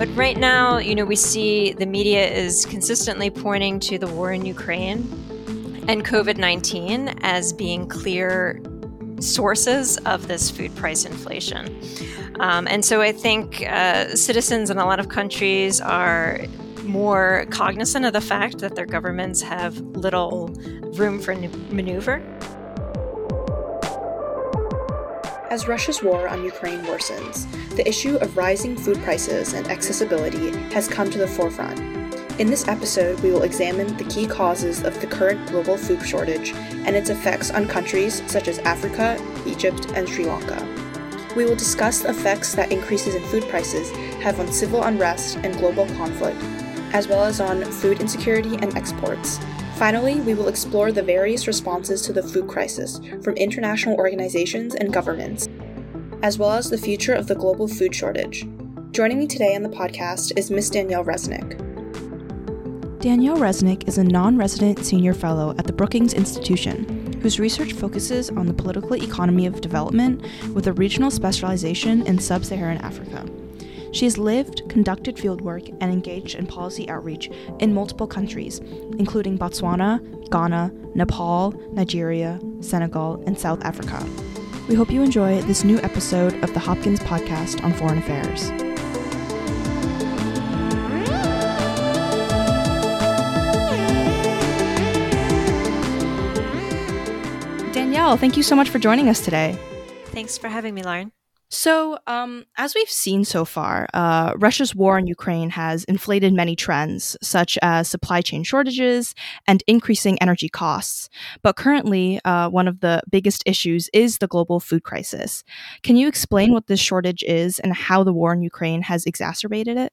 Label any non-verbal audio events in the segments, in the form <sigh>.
But right now, you know, we see the media is consistently pointing to the war in Ukraine and COVID 19 as being clear sources of this food price inflation. Um, and so I think uh, citizens in a lot of countries are more cognizant of the fact that their governments have little room for maneuver. As Russia's war on Ukraine worsens, the issue of rising food prices and accessibility has come to the forefront. In this episode, we will examine the key causes of the current global food shortage and its effects on countries such as Africa, Egypt, and Sri Lanka. We will discuss the effects that increases in food prices have on civil unrest and global conflict, as well as on food insecurity and exports. Finally, we will explore the various responses to the food crisis from international organizations and governments, as well as the future of the global food shortage. Joining me today on the podcast is Ms. Danielle Resnick. Danielle Resnick is a non resident senior fellow at the Brookings Institution, whose research focuses on the political economy of development with a regional specialization in sub Saharan Africa. She has lived, conducted fieldwork, and engaged in policy outreach in multiple countries, including Botswana, Ghana, Nepal, Nigeria, Senegal, and South Africa. We hope you enjoy this new episode of the Hopkins Podcast on Foreign Affairs. Danielle, thank you so much for joining us today. Thanks for having me, Lauren. So, um, as we've seen so far, uh, Russia's war in Ukraine has inflated many trends, such as supply chain shortages and increasing energy costs. But currently, uh, one of the biggest issues is the global food crisis. Can you explain what this shortage is and how the war in Ukraine has exacerbated it?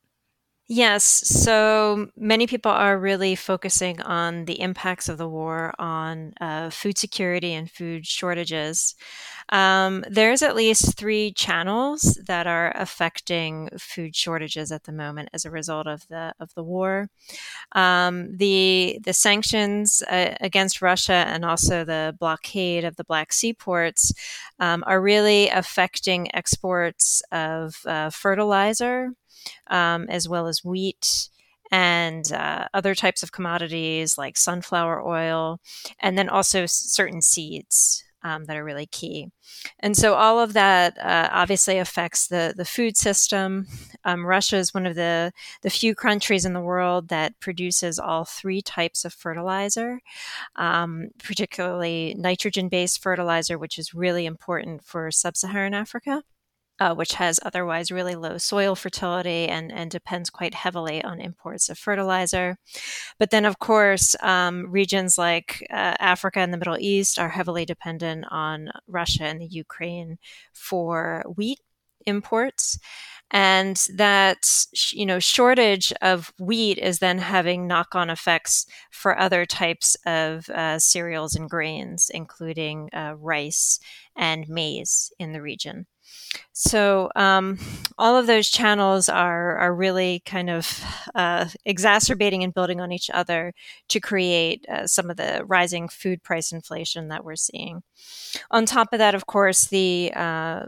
Yes. So many people are really focusing on the impacts of the war on uh, food security and food shortages. Um, there's at least three channels that are affecting food shortages at the moment as a result of the of the war. Um, the the sanctions uh, against Russia and also the blockade of the Black Sea ports um, are really affecting exports of uh, fertilizer um, as well as wheat and uh, other types of commodities like sunflower oil, and then also certain seeds. Um, that are really key. And so all of that uh, obviously affects the, the food system. Um, Russia is one of the, the few countries in the world that produces all three types of fertilizer, um, particularly nitrogen based fertilizer, which is really important for sub Saharan Africa uh, which has otherwise really low soil fertility and, and depends quite heavily on imports of fertilizer. But then, of course, um, regions like uh, Africa and the Middle East are heavily dependent on Russia and the Ukraine for wheat imports and that you know shortage of wheat is then having knock-on effects for other types of uh, cereals and grains including uh, rice and maize in the region so um, all of those channels are are really kind of uh, exacerbating and building on each other to create uh, some of the rising food price inflation that we're seeing. On top of that, of course, the uh,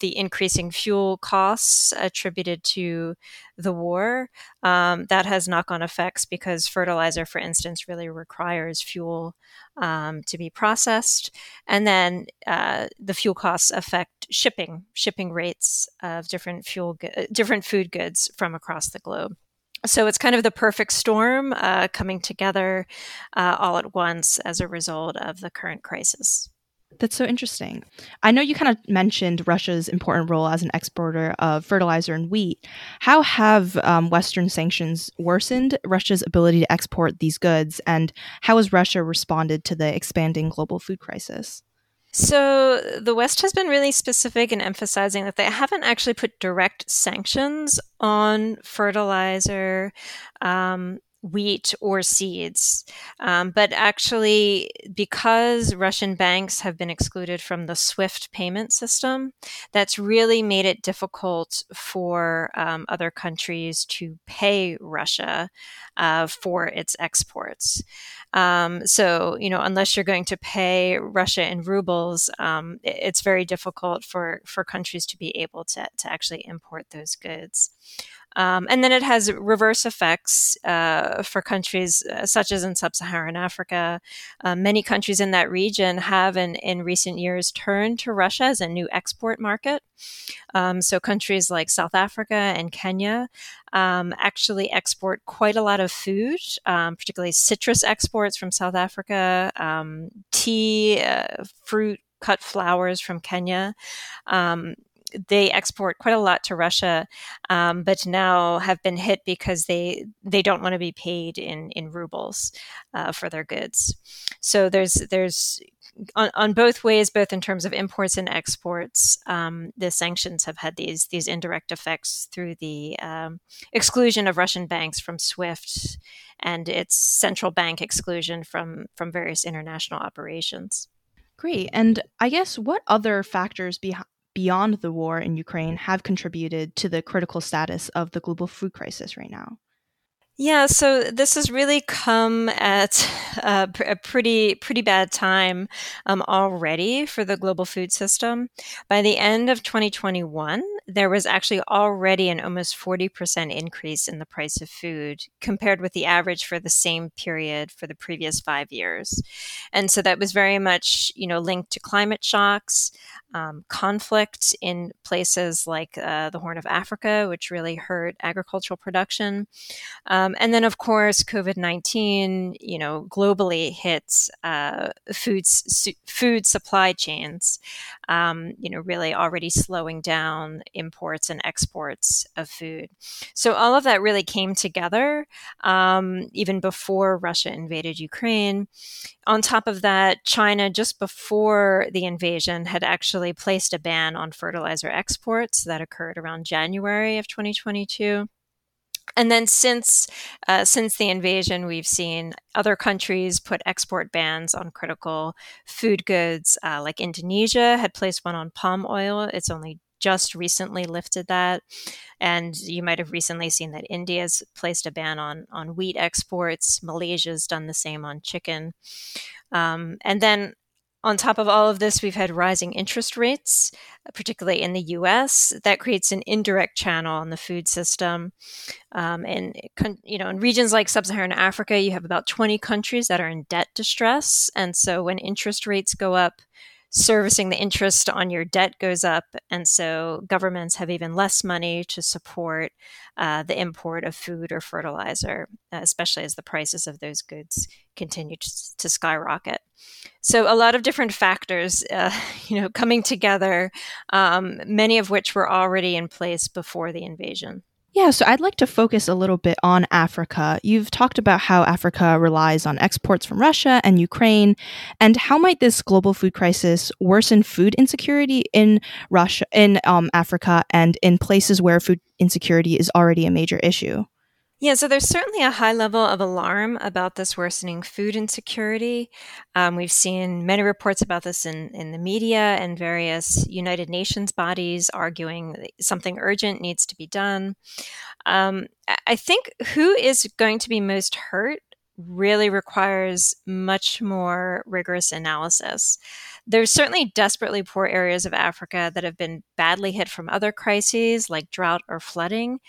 the increasing fuel costs attributed to the war. Um, that has knock on effects because fertilizer, for instance, really requires fuel um, to be processed. And then uh, the fuel costs affect shipping, shipping rates of different fuel, go- different food goods from across the globe. So it's kind of the perfect storm uh, coming together uh, all at once as a result of the current crisis. That's so interesting. I know you kind of mentioned Russia's important role as an exporter of fertilizer and wheat. How have um, Western sanctions worsened Russia's ability to export these goods, and how has Russia responded to the expanding global food crisis? So, the West has been really specific in emphasizing that they haven't actually put direct sanctions on fertilizer um, wheat or seeds. Um, but actually, because Russian banks have been excluded from the SWIFT payment system, that's really made it difficult for um, other countries to pay Russia uh, for its exports. Um, so, you know, unless you're going to pay Russia in rubles, um, it's very difficult for, for countries to be able to, to actually import those goods. Um, and then it has reverse effects uh, for countries uh, such as in sub Saharan Africa. Uh, many countries in that region have, in, in recent years, turned to Russia as a new export market. Um, so, countries like South Africa and Kenya um, actually export quite a lot of food, um, particularly citrus exports from South Africa, um, tea, uh, fruit, cut flowers from Kenya. Um, they export quite a lot to Russia, um, but now have been hit because they they don't want to be paid in in rubles uh, for their goods. So there's there's on, on, both ways, both in terms of imports and exports, um, the sanctions have had these these indirect effects through the um, exclusion of Russian banks from SWIFT and its central bank exclusion from from various international operations. Great. And I guess what other factors behind beyond the war in Ukraine have contributed to the critical status of the global food crisis right now? Yeah, so this has really come at a, a pretty pretty bad time um, already for the global food system. By the end of 2021, there was actually already an almost 40% increase in the price of food compared with the average for the same period for the previous five years, and so that was very much you know linked to climate shocks, um, conflict in places like uh, the Horn of Africa, which really hurt agricultural production. Um, and then, of course, COVID 19, you know, globally hits uh, food, su- food supply chains, um, you know, really already slowing down imports and exports of food. So all of that really came together um, even before Russia invaded Ukraine. On top of that, China, just before the invasion, had actually placed a ban on fertilizer exports that occurred around January of 2022 and then since uh, since the invasion, we've seen other countries put export bans on critical food goods. Uh, like Indonesia had placed one on palm oil. It's only just recently lifted that. And you might have recently seen that India's placed a ban on, on wheat exports. Malaysia's done the same on chicken. Um, and then on top of all of this, we've had rising interest rates, particularly in the US. That creates an indirect channel on the food system. Um, and, you know, in regions like sub Saharan Africa, you have about 20 countries that are in debt distress. And so when interest rates go up, servicing the interest on your debt goes up. And so governments have even less money to support uh, the import of food or fertilizer, uh, especially as the prices of those goods continue to, to skyrocket. So a lot of different factors, uh, <laughs> you know, coming together, um, many of which were already in place before the invasion. Yeah, so I'd like to focus a little bit on Africa. You've talked about how Africa relies on exports from Russia and Ukraine, and how might this global food crisis worsen food insecurity in Russia, in um, Africa, and in places where food insecurity is already a major issue? Yeah, so there's certainly a high level of alarm about this worsening food insecurity. Um, we've seen many reports about this in, in the media and various United Nations bodies arguing something urgent needs to be done. Um, I think who is going to be most hurt really requires much more rigorous analysis. There's certainly desperately poor areas of Africa that have been badly hit from other crises like drought or flooding,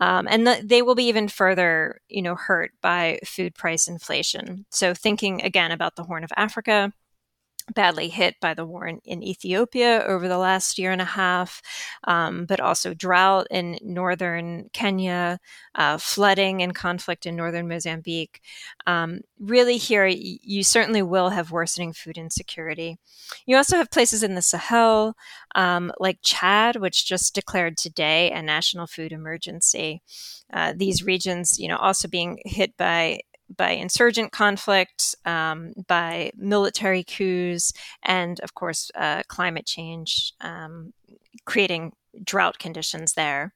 um, and the, they will be even further, you know, hurt by food price inflation. So, thinking again about the Horn of Africa, badly hit by the war in, in, Ethiopia over the last year and a half, um, but also drought in northern Kenya, uh, flooding and conflict in northern Mozambique. Um, really, here you certainly will have worsening food insecurity. You also have places in the Sahel, um, like Chad, which just declared today a national food emergency. Uh, these regions, you know, also being hit by by insurgent conflict, um, by military coups, and of course, uh, climate change, um, creating drought conditions there.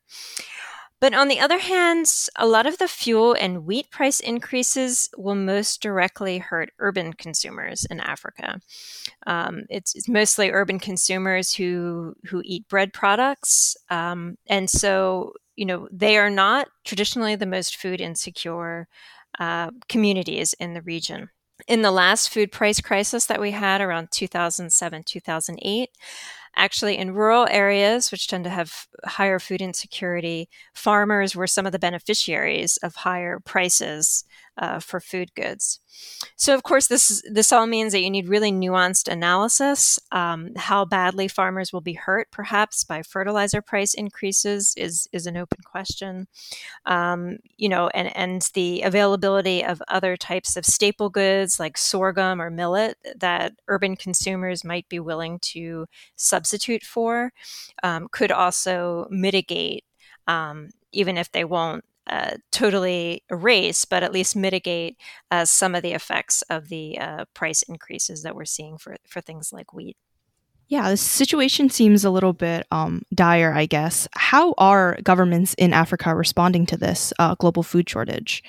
But on the other hand, a lot of the fuel and wheat price increases will most directly hurt urban consumers in Africa. Um, it's, it's, mostly urban consumers who who eat bread products, um, and so you know they are not traditionally the most food insecure uh, communities in the region. In the last food price crisis that we had around 2007, 2008, actually, in rural areas, which tend to have higher food insecurity, farmers were some of the beneficiaries of higher prices uh, for food goods. So, of course, this this all means that you need really nuanced analysis. Um, how badly farmers will be hurt, perhaps, by fertilizer price increases, is is an open question. Um, you know, and and the availability of other types of staple goods like sorghum or millet that urban consumers might be willing to substitute for um, could also mitigate. Um, even if they won't uh, totally erase, but at least mitigate uh, some of the effects of the uh, price increases that we're seeing for, for things like wheat. Yeah, the situation seems a little bit um, dire, I guess. How are governments in Africa responding to this uh, global food shortage?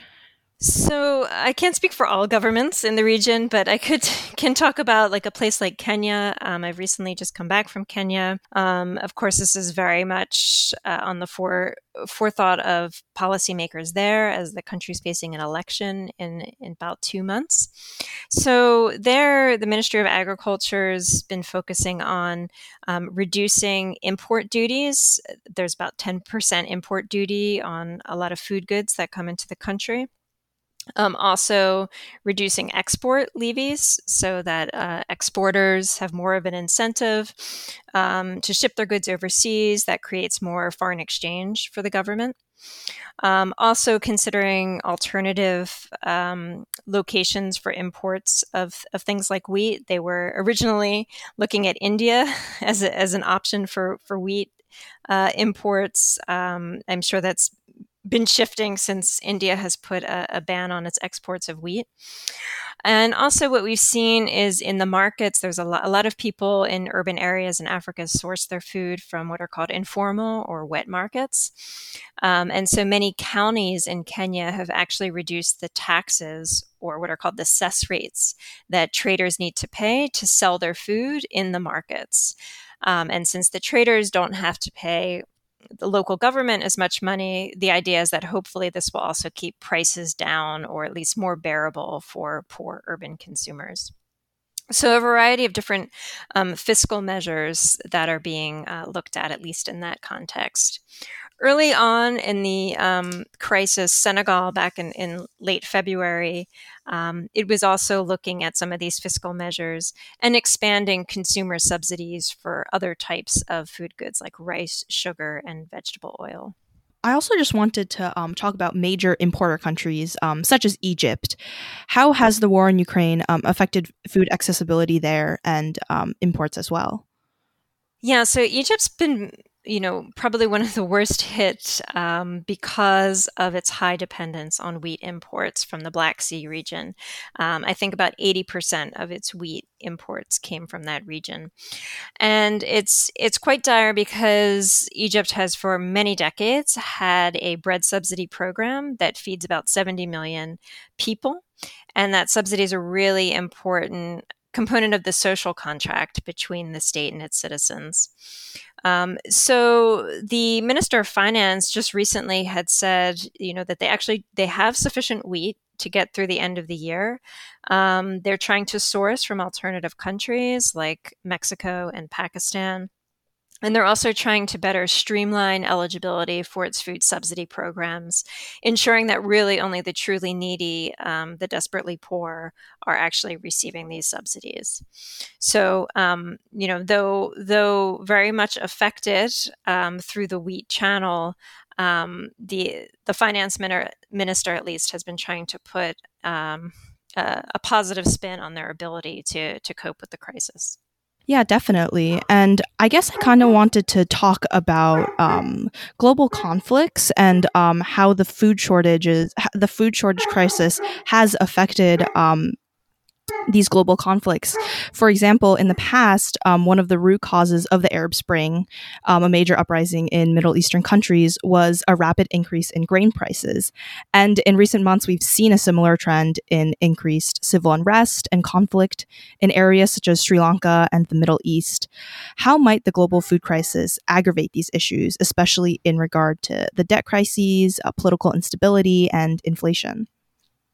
So I can't speak for all governments in the region, but I could <laughs> can talk about like a place like Kenya. Um, I've recently just come back from Kenya. Um, of course, this is very much uh, on the fore, forethought of policymakers there, as the country's facing an election in, in about two months. So there, the Ministry of Agriculture has been focusing on um, reducing import duties. There's about ten percent import duty on a lot of food goods that come into the country. Um, also, reducing export levies so that uh, exporters have more of an incentive um, to ship their goods overseas. That creates more foreign exchange for the government. Um, also, considering alternative um, locations for imports of, of things like wheat. They were originally looking at India <laughs> as, a, as an option for, for wheat uh, imports. Um, I'm sure that's been shifting since India has put a, a, ban on its exports of wheat. And also, what we've seen is in the markets, there's a lot, a lot of people in urban areas in Africa source their food from what are called informal or wet markets. Um, and so many counties in Kenya have actually reduced the taxes or what are called the cess rates that traders need to pay to sell their food in the markets. Um, and since the traders don't have to pay the local government as much money, the idea is that hopefully this will also keep prices down or at least more bearable for poor urban consumers. So, a variety of different um, fiscal measures that are being uh, looked at, at least in that context. Early on in the um, crisis, Senegal, back in, in late February, um, it was also looking at some of these fiscal measures and expanding consumer subsidies for other types of food goods like rice, sugar, and vegetable oil. I also just wanted to um, talk about major importer countries um, such as Egypt. How has the war in Ukraine um, affected food accessibility there and um, imports as well? Yeah, so Egypt's been you know, probably one of the worst hit um, because of its high dependence on wheat imports from the Black Sea region. Um, I think about 80% of its wheat imports came from that region. And it's it's quite dire because Egypt has for many decades had a bread subsidy program that feeds about 70 million people. And that subsidy is a really important component of the social contract between the state and its citizens. Um, so the minister of finance just recently had said, you know, that they actually they have sufficient wheat to get through the end of the year. Um, they're trying to source from alternative countries like Mexico and Pakistan. And they're also trying to better streamline eligibility for its food subsidy programs, ensuring that really only the truly needy, um, the desperately poor, are actually receiving these subsidies. So, um, you know, though though very much affected um, through the wheat channel, um, the the finance minister at least has been trying to put um, a, a positive spin on their ability to to cope with the crisis. Yeah, definitely. And I guess I kind of wanted to talk about um, global conflicts and um, how the food shortages, the food shortage crisis has affected um, these global conflicts. For example, in the past, um, one of the root causes of the Arab Spring, um, a major uprising in Middle Eastern countries, was a rapid increase in grain prices. And in recent months, we've seen a similar trend in increased civil unrest and conflict in areas such as Sri Lanka and the Middle East. How might the global food crisis aggravate these issues, especially in regard to the debt crises, uh, political instability, and inflation?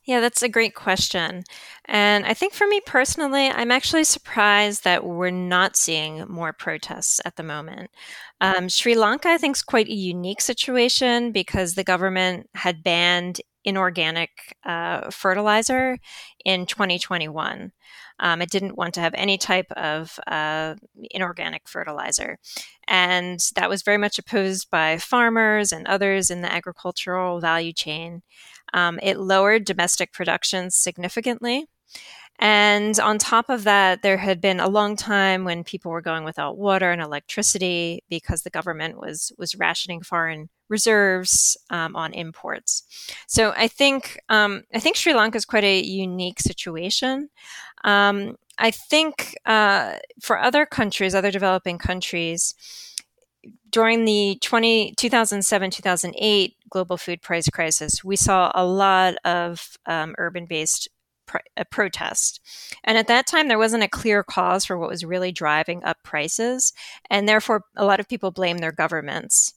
Yeah, that's a great question. And I think for me personally, I'm actually surprised that we're not seeing more protests at the moment. Um, Sri Lanka, I think, is quite a unique situation because the government had banned inorganic uh, fertilizer in 2021. Um, it didn't want to have any type of uh, inorganic fertilizer. And that was very much opposed by farmers and others in the agricultural value chain. Um, it lowered domestic production significantly. And on top of that, there had been a long time when people were going without water and electricity because the government was was rationing foreign reserves um, on imports. So I think um, I think Sri Lanka is quite a unique situation. Um, I think uh, for other countries, other developing countries, during the 20, 2007 2008 global food price crisis, we saw a lot of um, urban based pr- uh, protest. And at that time, there wasn't a clear cause for what was really driving up prices. And therefore, a lot of people blame their governments.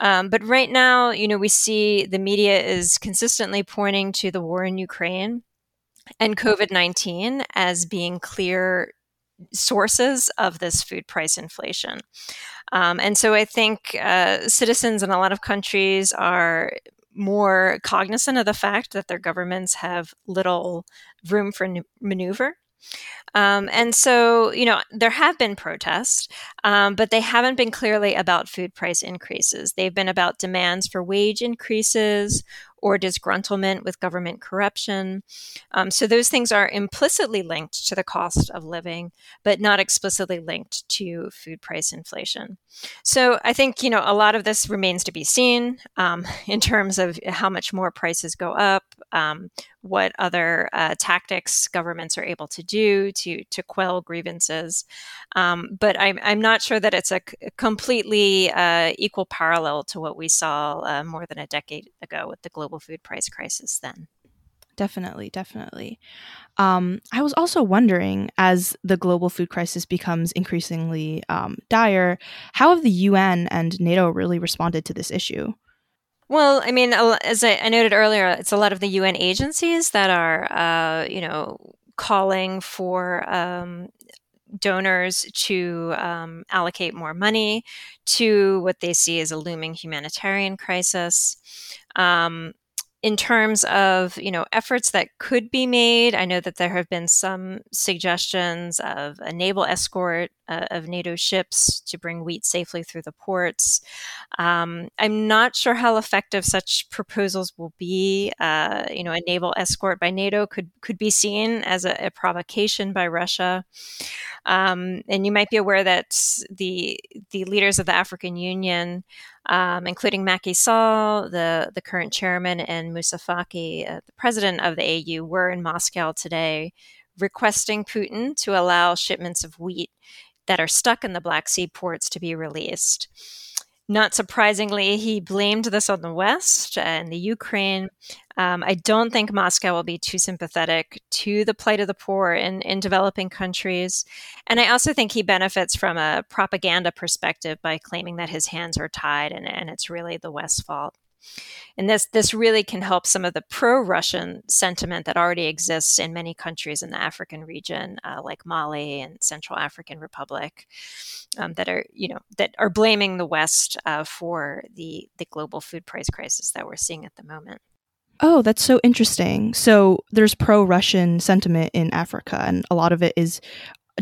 Um, but right now, you know, we see the media is consistently pointing to the war in Ukraine and COVID 19 as being clear sources of this food price inflation. Um, and so I think uh, citizens in a lot of countries are more cognizant of the fact that their governments have little room for maneuver. Um, and so, you know, there have been protests, um, but they haven't been clearly about food price increases. They've been about demands for wage increases or disgruntlement with government corruption. Um, so those things are implicitly linked to the cost of living, but not explicitly linked to food price inflation. So I think you know a lot of this remains to be seen um, <laughs> in terms of how much more prices go up, um, what other uh, tactics governments are able to do to to quell grievances. Um, but I'm I'm not sure that it's a completely uh, equal parallel to what we saw uh, more than a decade ago with the global food price crisis. Then, definitely, definitely. Um, I was also wondering, as the global food crisis becomes increasingly um, dire, how have the UN and NATO really responded to this issue? Well, I mean, as I, noted earlier, it's a lot of the UN agencies that are, uh, you know, calling for um, donors to um, allocate more money to what they see as a looming humanitarian crisis. Um, in terms of you know efforts that could be made i know that there have been some suggestions of a naval escort uh, of nato ships to bring wheat safely through the ports. Um, i'm not sure how effective such proposals will be. Uh, you know a naval escort by nato could could be seen as a, a provocation by russia. Um, and you might be aware that the the leaders of the african union um, including Macky Sall, the, the current chairman, and Moussa Faki, uh, the president of the AU, were in Moscow today requesting Putin to allow shipments of wheat that are stuck in the Black Sea ports to be released. Not surprisingly, he blamed this on the West and the Ukraine. Um, I don't think Moscow will be too sympathetic to the plight of the poor in, in developing countries. And I also think he benefits from a propaganda perspective by claiming that his hands are tied and, and it's really the West's fault. And this this really can help some of the pro-Russian sentiment that already exists in many countries in the African region, uh, like Mali and Central African Republic, um, that are you know that are blaming the West uh, for the the global food price crisis that we're seeing at the moment. Oh, that's so interesting. So there's pro-Russian sentiment in Africa, and a lot of it is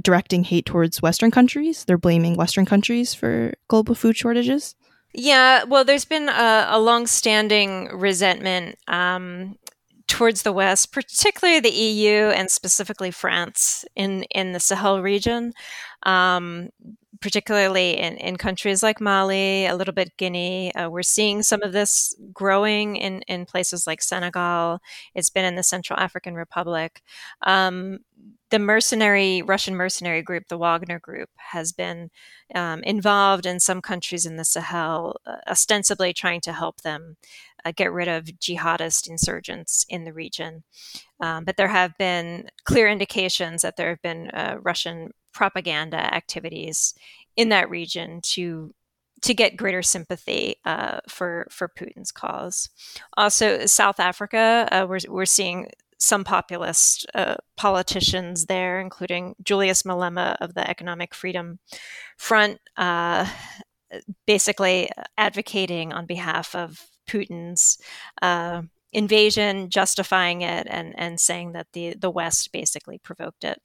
directing hate towards Western countries. They're blaming Western countries for global food shortages. Yeah, well, there's been a, a long-standing resentment um, towards the West, particularly the EU and specifically France in in the Sahel region, um, particularly in, in countries like Mali, a little bit Guinea. Uh, we're seeing some of this growing in in places like Senegal. It's been in the Central African Republic. Um, the mercenary Russian mercenary group, the Wagner Group, has been um, involved in some countries in the Sahel, uh, ostensibly trying to help them uh, get rid of jihadist insurgents in the region. Um, but there have been clear indications that there have been uh, Russian propaganda activities in that region to to get greater sympathy uh, for for Putin's cause. Also, South Africa, uh, we're we're seeing some populist uh, politicians there, including Julius Malema of the Economic Freedom Front, uh, basically advocating on behalf of Putin's uh, invasion, justifying it, and and saying that the the West basically provoked it.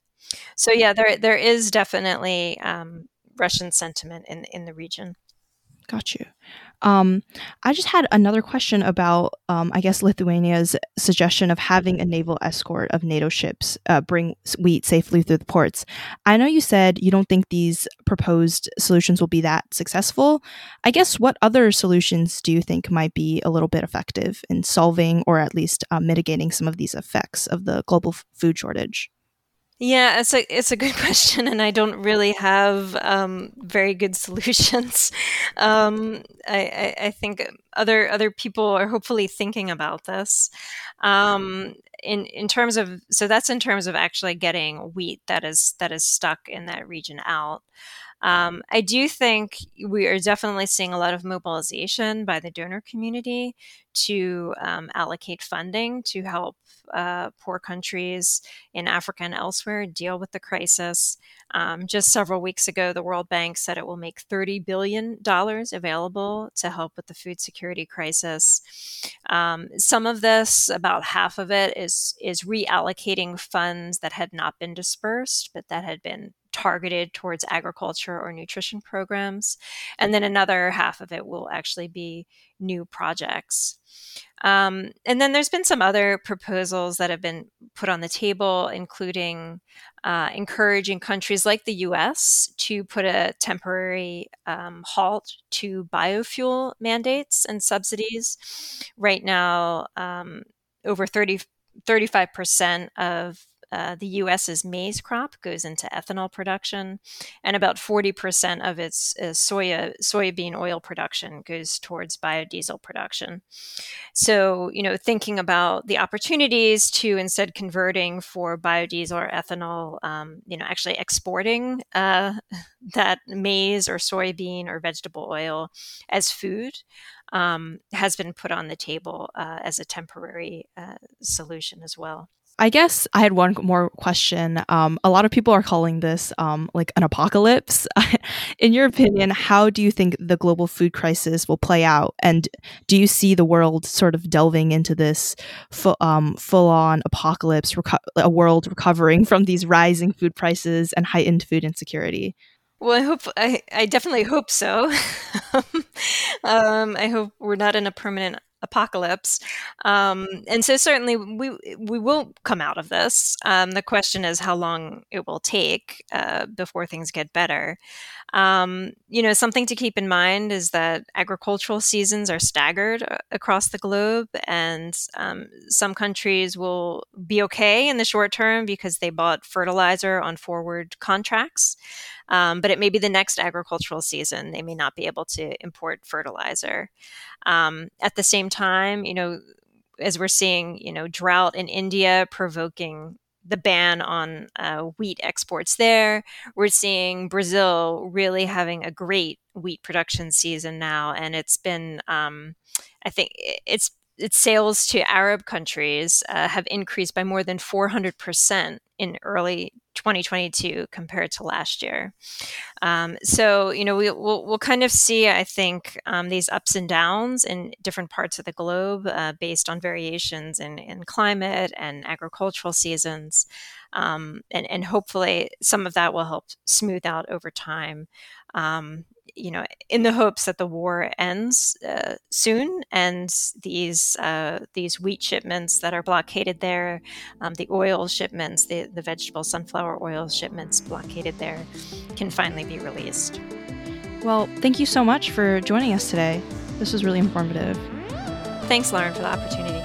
So yeah, there there is definitely um, Russian sentiment in in the region. Got you. Um, I just had another question about, um, I guess, Lithuania's suggestion of having a naval escort of NATO ships uh, bring wheat safely through the ports. I know you said you don't think these proposed solutions will be that successful. I guess what other solutions do you think might be a little bit effective in solving or at least uh, mitigating some of these effects of the global f- food shortage? Yeah, it's a it's a good <laughs> question, and I don't really have um, very good <laughs> solutions. Um, I, I, I, think other other people are hopefully thinking about this. Um, in in terms of so that's in terms of actually getting wheat that is that is stuck in that region out. Um, I do think we are definitely seeing a lot of mobilization by the donor community to um, allocate funding to help uh, poor countries in Africa and elsewhere deal with the crisis. Um, just several weeks ago, the World Bank said it will make $30 billion available to help with the food security crisis. Um, some of this, about half of it, is, is reallocating funds that had not been dispersed, but that had been targeted towards agriculture or nutrition programs. And then another half of it will actually be new projects. Um, and then there's been some other proposals that have been put on the table, including uh, encouraging countries like the US to put a temporary um, halt to biofuel mandates and subsidies. Right now, um, over 30, 35% of uh, the US's maize crop goes into ethanol production, and about 40% of its uh, soya soybean oil production goes towards biodiesel production. So, you know, thinking about the opportunities to instead converting for biodiesel or ethanol, um, you know, actually exporting uh, <laughs> that maize or soybean or vegetable oil as food. Um, has been put on the table uh, as a temporary uh, solution as well. I guess I had one more question. Um, a lot of people are calling this um, like an apocalypse. <laughs> In your opinion, how do you think the global food crisis will play out? And do you see the world sort of delving into this fu- um, full on apocalypse, reco- a world recovering from these rising food prices and heightened food insecurity? Well, I hope I, I definitely hope so. <laughs> um, I hope we're not in a permanent apocalypse. Um, and so certainly we we will come out of this. Um, the question is how long it will take uh, before things get better. Um, you know, something to keep in mind is that agricultural seasons are staggered uh, across the globe, and um, some countries will be okay in the short term because they bought fertilizer on forward contracts. Um, but it may be the next agricultural season they may not be able to import fertilizer. Um, at the same time, you know, as we're seeing, you know, drought in India provoking the ban on uh, wheat exports there. We're seeing Brazil really having a great wheat production season now, and it's been, um, I think, it's its sales to Arab countries uh, have increased by more than 400 percent in early 2022 compared to last year. Um, so, you know, we, will we'll kind of see, I think, um, these ups and downs in different parts of the globe uh, based on variations in, in climate and agricultural seasons. Um, and, and hopefully some of that will help smooth out over time. Um, you know, in the hopes that the war ends uh, soon and these uh, these wheat shipments that are blockaded there, um, the oil shipments, the the vegetable sunflower oil shipments blockaded there, can finally be released. Well, thank you so much for joining us today. This was really informative. Thanks, Lauren, for the opportunity.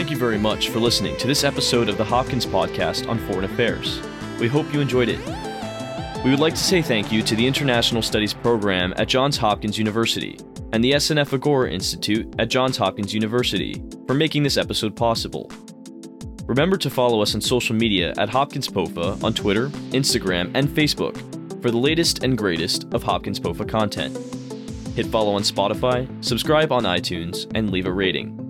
Thank you very much for listening to this episode of the Hopkins Podcast on Foreign Affairs. We hope you enjoyed it. We would like to say thank you to the International Studies Program at Johns Hopkins University and the SNF Agora Institute at Johns Hopkins University for making this episode possible. Remember to follow us on social media at Hopkins POFA on Twitter, Instagram, and Facebook for the latest and greatest of Hopkins POFA content. Hit follow on Spotify, subscribe on iTunes, and leave a rating.